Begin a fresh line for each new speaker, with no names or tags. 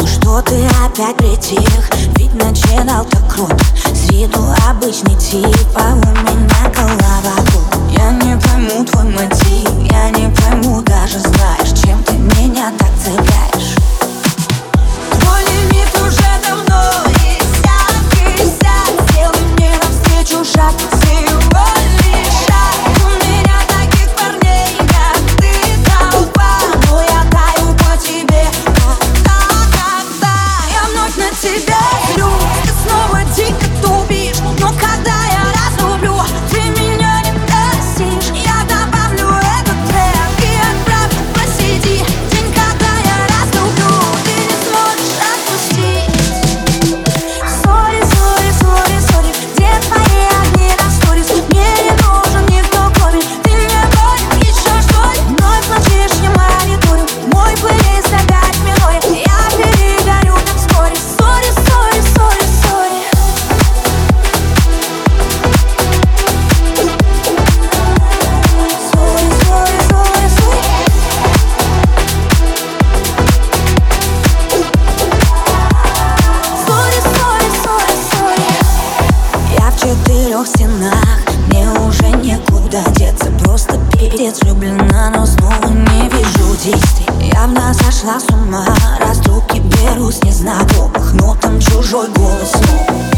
Ну что ты опять притих? Ведь начинал так круто С виду обычный тип, а у меня голова Я не пойму твой мотив, я не в стенах. Мне уже некуда деться Просто пиздец влюблена, но снова не вижу действий. Явно сошла с ума. Раз руки беру с незнакомых Но там чужой голос снова.